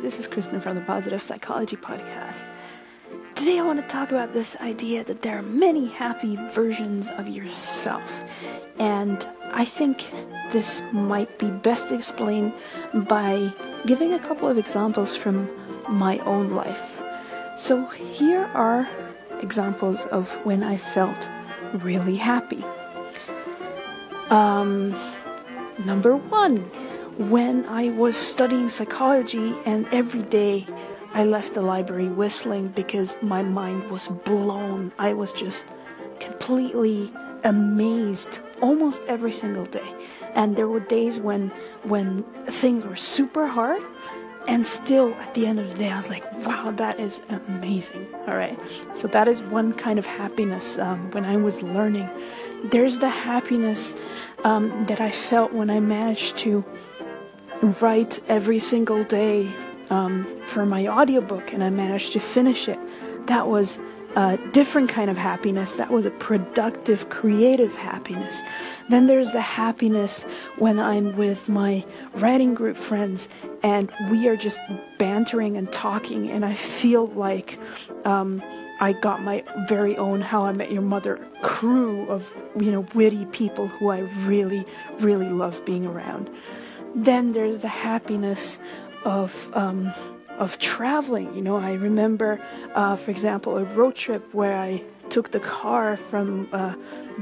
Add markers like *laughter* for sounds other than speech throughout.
This is Kristen from the Positive Psychology Podcast. Today I want to talk about this idea that there are many happy versions of yourself. And I think this might be best explained by giving a couple of examples from my own life. So here are examples of when I felt really happy. Um, number one, when I was studying psychology, and every day I left the library whistling because my mind was blown. I was just completely amazed almost every single day. And there were days when when things were super hard and still at the end of the day i was like wow that is amazing all right so that is one kind of happiness um, when i was learning there's the happiness um, that i felt when i managed to write every single day um, for my audiobook and i managed to finish it that was a different kind of happiness. That was a productive, creative happiness. Then there's the happiness when I'm with my writing group friends and we are just bantering and talking, and I feel like um, I got my very own How I Met Your Mother crew of you know witty people who I really, really love being around. Then there's the happiness of um, of traveling. You know, I remember, uh, for example, a road trip where I took the car from uh,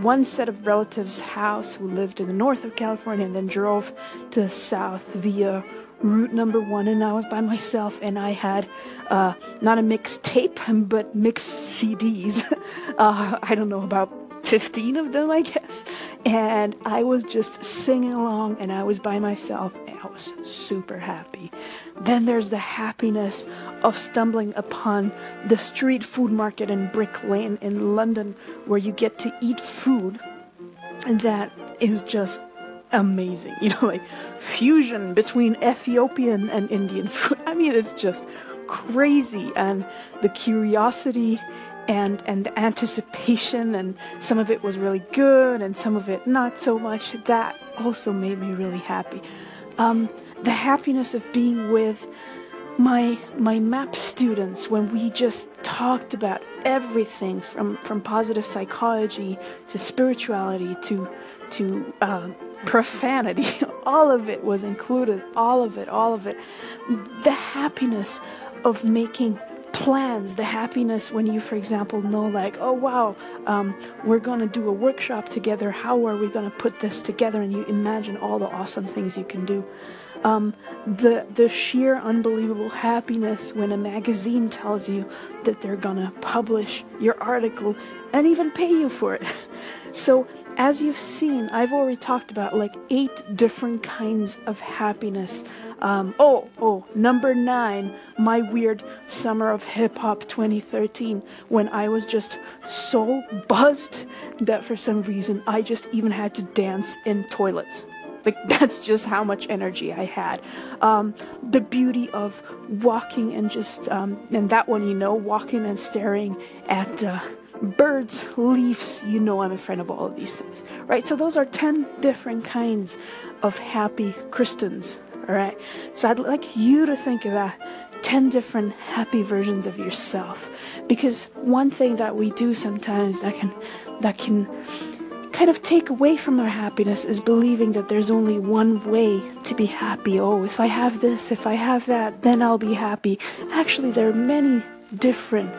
one set of relatives' house who lived in the north of California and then drove to the south via route number one. And I was by myself and I had uh, not a mixed tape, *laughs* but mixed CDs. *laughs* Uh, I don't know about 15 of them, I guess. And I was just singing along and I was by myself and I was super happy. Then there's the happiness of stumbling upon the street food market in Brick Lane in London where you get to eat food that is just amazing. *laughs* You know, like fusion between Ethiopian and Indian food. *laughs* I mean, it's just crazy. And the curiosity and and the anticipation and some of it was really good and some of it not so much that also made me really happy. Um, the happiness of being with my my MAPP students when we just talked about everything from from positive psychology to spirituality to to uh, profanity *laughs* all of it was included all of it all of it. The happiness of making plans, the happiness when you, for example, know, like, oh wow, um, we're going to do a workshop together. How are we going to put this together? And you imagine all the awesome things you can do. Um, the the sheer unbelievable happiness when a magazine tells you that they're gonna publish your article and even pay you for it. *laughs* so as you've seen, I've already talked about like eight different kinds of happiness. Um, oh, oh, number nine, my weird summer of hip hop 2013, when I was just so buzzed that for some reason I just even had to dance in toilets. Like *laughs* that's just how much energy I had. Um, the beauty of walking and just, um, and that one, you know, walking and staring at. Uh, birds, leaves, you know I'm a friend of all of these things, right? So those are 10 different kinds of happy Kristens, all right? So I'd like you to think about 10 different happy versions of yourself because one thing that we do sometimes that can that can kind of take away from our happiness is believing that there's only one way to be happy. Oh, if I have this, if I have that, then I'll be happy. Actually, there are many different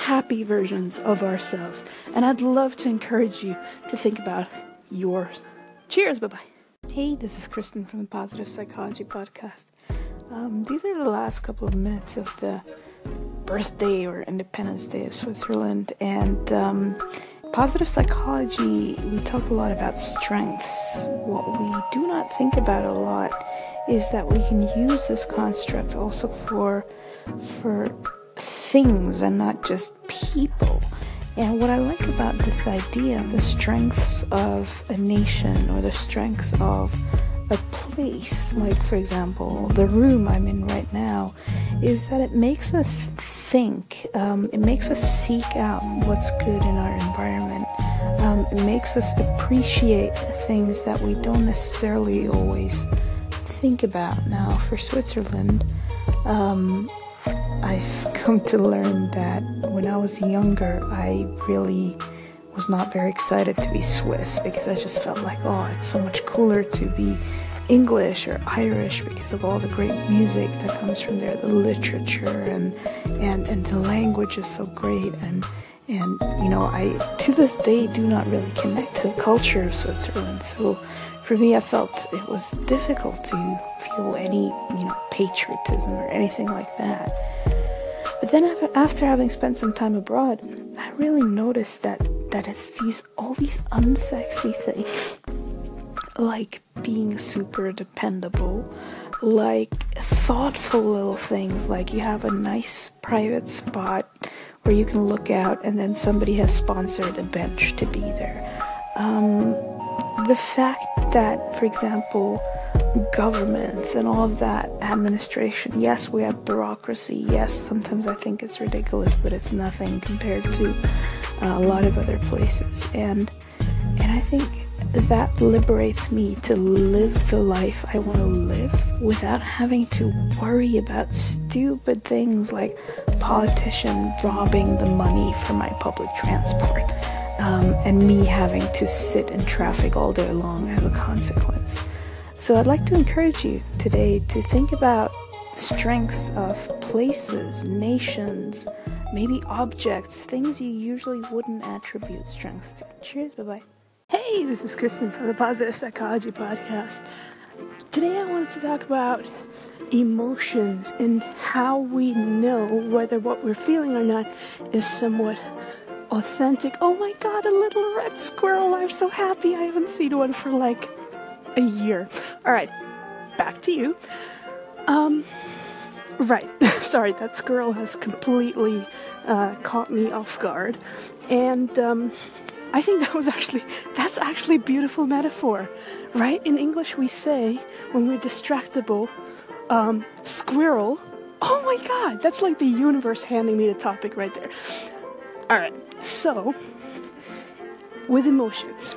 happy versions of ourselves. And I'd love to encourage you to think about yours. Cheers, bye bye. Hey, this is Kristen from the Positive Psychology Podcast. Um, these are the last couple of minutes of the birthday or Independence Day of Switzerland, and um, positive psychology, we talk a lot about strengths. What we do not think about a lot is that we can use this construct also for for things and not just people. And what I like about this idea of the strengths of a nation or the strengths of a place, like for example, the room I'm in right now, is that it makes us think, um, it makes us seek out what's good in our environment. Um, it makes us appreciate things that we don't necessarily always think about. Now, for Switzerland, Um, I've come to learn that when I was younger, I really was not very excited to be Swiss because I just felt like, oh, it's so much cooler to be English or Irish because of all the great music that comes from there, the literature and and and the language is so great and and you know I to this day do not really connect to the culture of Switzerland. So for me, I felt it was difficult to feel any you know patriotism or anything like that. But then after having spent some time abroad, I really noticed that that it's these all these unsexy things like being super dependable, like thoughtful little things, like you have a nice private spot where you can look out and then somebody has sponsored a bench to be there. Um, the fact that, for example, governments and all of that administration, yes, we have bureaucracy. Yes, sometimes I think it's ridiculous, but it's nothing compared to uh, a lot of other places. And and I think that liberates me to live the life I want to live without having to worry about stupid things like politician robbing the money for my public transport um, and me having to sit in traffic all day long as a consequence. So I'd like to encourage you today to think about strengths of places, nations, maybe objects, things you usually wouldn't attribute strengths to. Cheers, bye bye. Hey, this is Kristen from the Positive Psychology Podcast. Today I wanted to talk about emotions and how we know whether what we're feeling or not is somewhat authentic. Oh my god, a little red squirrel! I'm so happy I haven't seen one for like a year. Alright, back to you. Um, right. *laughs* Sorry, that squirrel has completely uh, caught me off guard. And, um, I think that was actually that's actually beautiful metaphor, right? In English, we say when we're distractible, um, squirrel. Oh my God, that's like the universe handing me the topic right there. All right, so with emotions,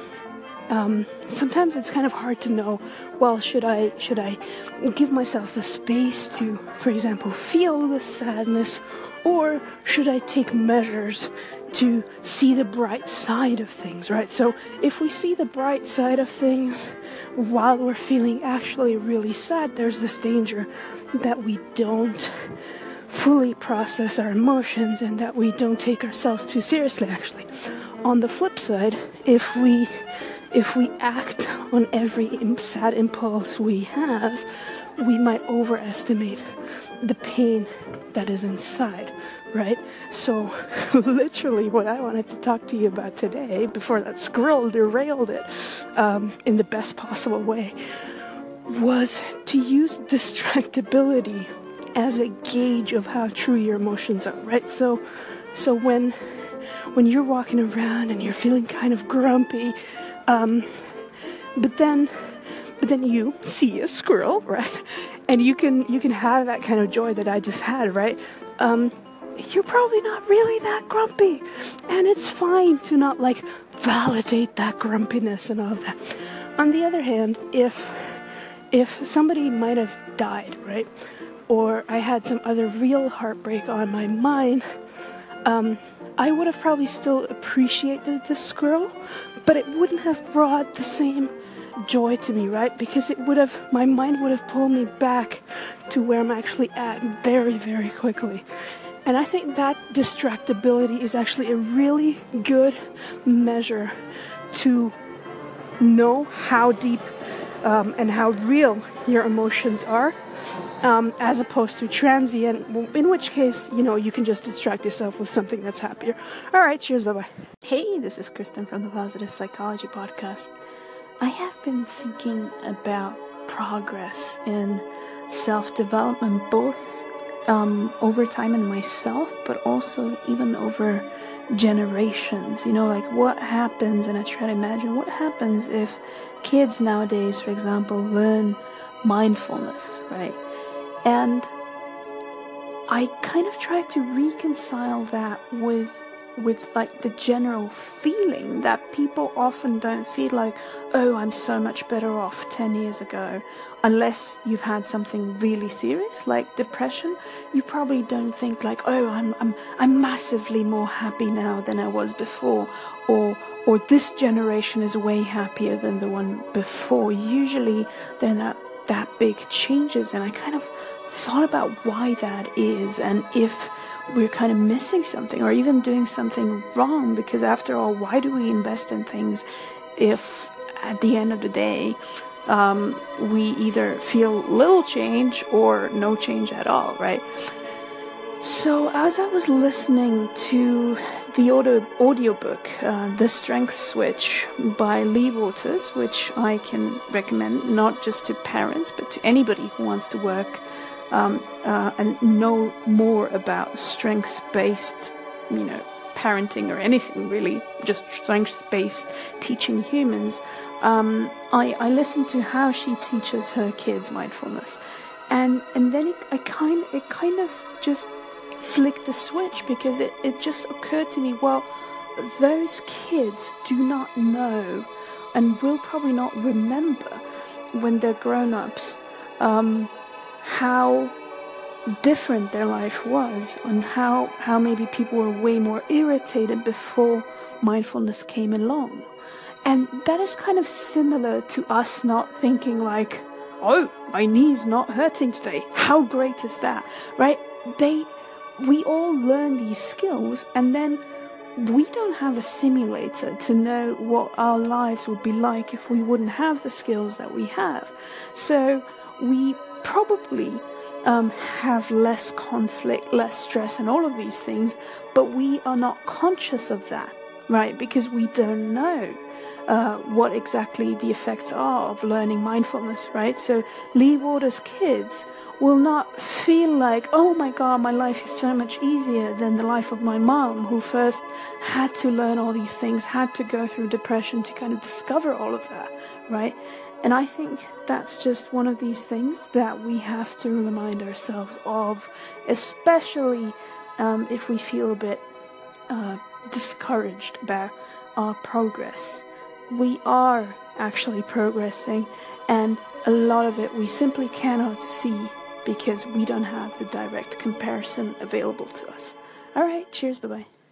um, sometimes it's kind of hard to know. Well, should I should I give myself the space to, for example, feel the sadness, or should I take measures to see the bright side of things, right? So if we see the bright side of things while we're feeling actually really sad, there's this danger that we don't fully process our emotions and that we don't take ourselves too seriously actually. On the flip side, if we if we act on every sad impulse we have, we might overestimate the pain that is inside, right? So, *laughs* literally, what I wanted to talk to you about today, before that squirrel derailed it um, in the best possible way, was to use *laughs* distractibility as a gauge of how true your emotions are, right? So, so when when you're walking around and you're feeling kind of grumpy, um, but then but then you see a squirrel, *laughs* right? And you can you can have that kind of joy that I just had, right? Um, you're probably not really that grumpy, and it's fine to not like validate that grumpiness and all of that. On the other hand, if if somebody might have died, right, or I had some other real heartbreak on my mind, um, I would have probably still appreciated this squirrel, but it wouldn't have brought the same joy to me, right? Because it would have, my mind would have pulled me back to where I'm actually at very, very quickly. And I think that distractibility is actually a really good measure to know how deep um, and how real your emotions are, um, as opposed to transient, in which case, you know, you can just distract yourself with something that's happier. All right, cheers, bye bye. Hey, this is Kristen from the Positive Psychology Podcast. I have been thinking about progress in self development, both um, over time in myself, but also even over generations. You know, like what happens, and I try to imagine what happens if kids nowadays, for example, learn mindfulness, right? And I kind of try to reconcile that with with like the general feeling that people often don't feel like, oh, I'm so much better off 10 years ago. Unless you've had something really serious like depression, you probably don't think like, oh, I'm, I'm, I'm massively more happy now than I was before. Or, or this generation is way happier than the one before. Usually they're not that big changes. And I kind of thought about why that is and if we're kind of missing something or even doing something wrong because after all why do we invest in things if at the end of the day um, we either feel little change or no change at all right so as i was listening to the audio audiobook uh, the strength switch by Lea Waters which i can recommend not just to parents but to anybody who wants to work um, uh, and know more about strengths based, you know, parenting or anything really, just strengths based teaching humans, um, I, I listened to how she teaches her kids mindfulness. And, and then it, I kind, it kind of just flicked the switch because it, it just occurred to me well, those kids do not know and will probably not remember when they're grown ups. Um, how different their life was and how, how maybe people were way more irritated before mindfulness came along. And that is kind of similar to us not thinking like, oh, my knee's not hurting today. How great is that? Right? They, we all learn these skills and then we don't have a simulator to know what our lives would be like if we wouldn't have the skills that we have. So we probably um, have less conflict, less stress, and all of these things, but we are not conscious of that, right? Because we don't know. Uh, what exactly the effects are of learning mindfulness, right? So Lea Waters' kids will not feel like, oh my god, my life is so much easier than the life of my mom, who first had to learn all these things, had to go through depression to kind of discover all of that, right? And I think that's just one of these things that we have to remind ourselves of, especially um, if we feel a bit uh, discouraged about our progress. We are actually progressing, and a lot of it we simply cannot see because we don't have the direct comparison available to us. All right, cheers, bye bye.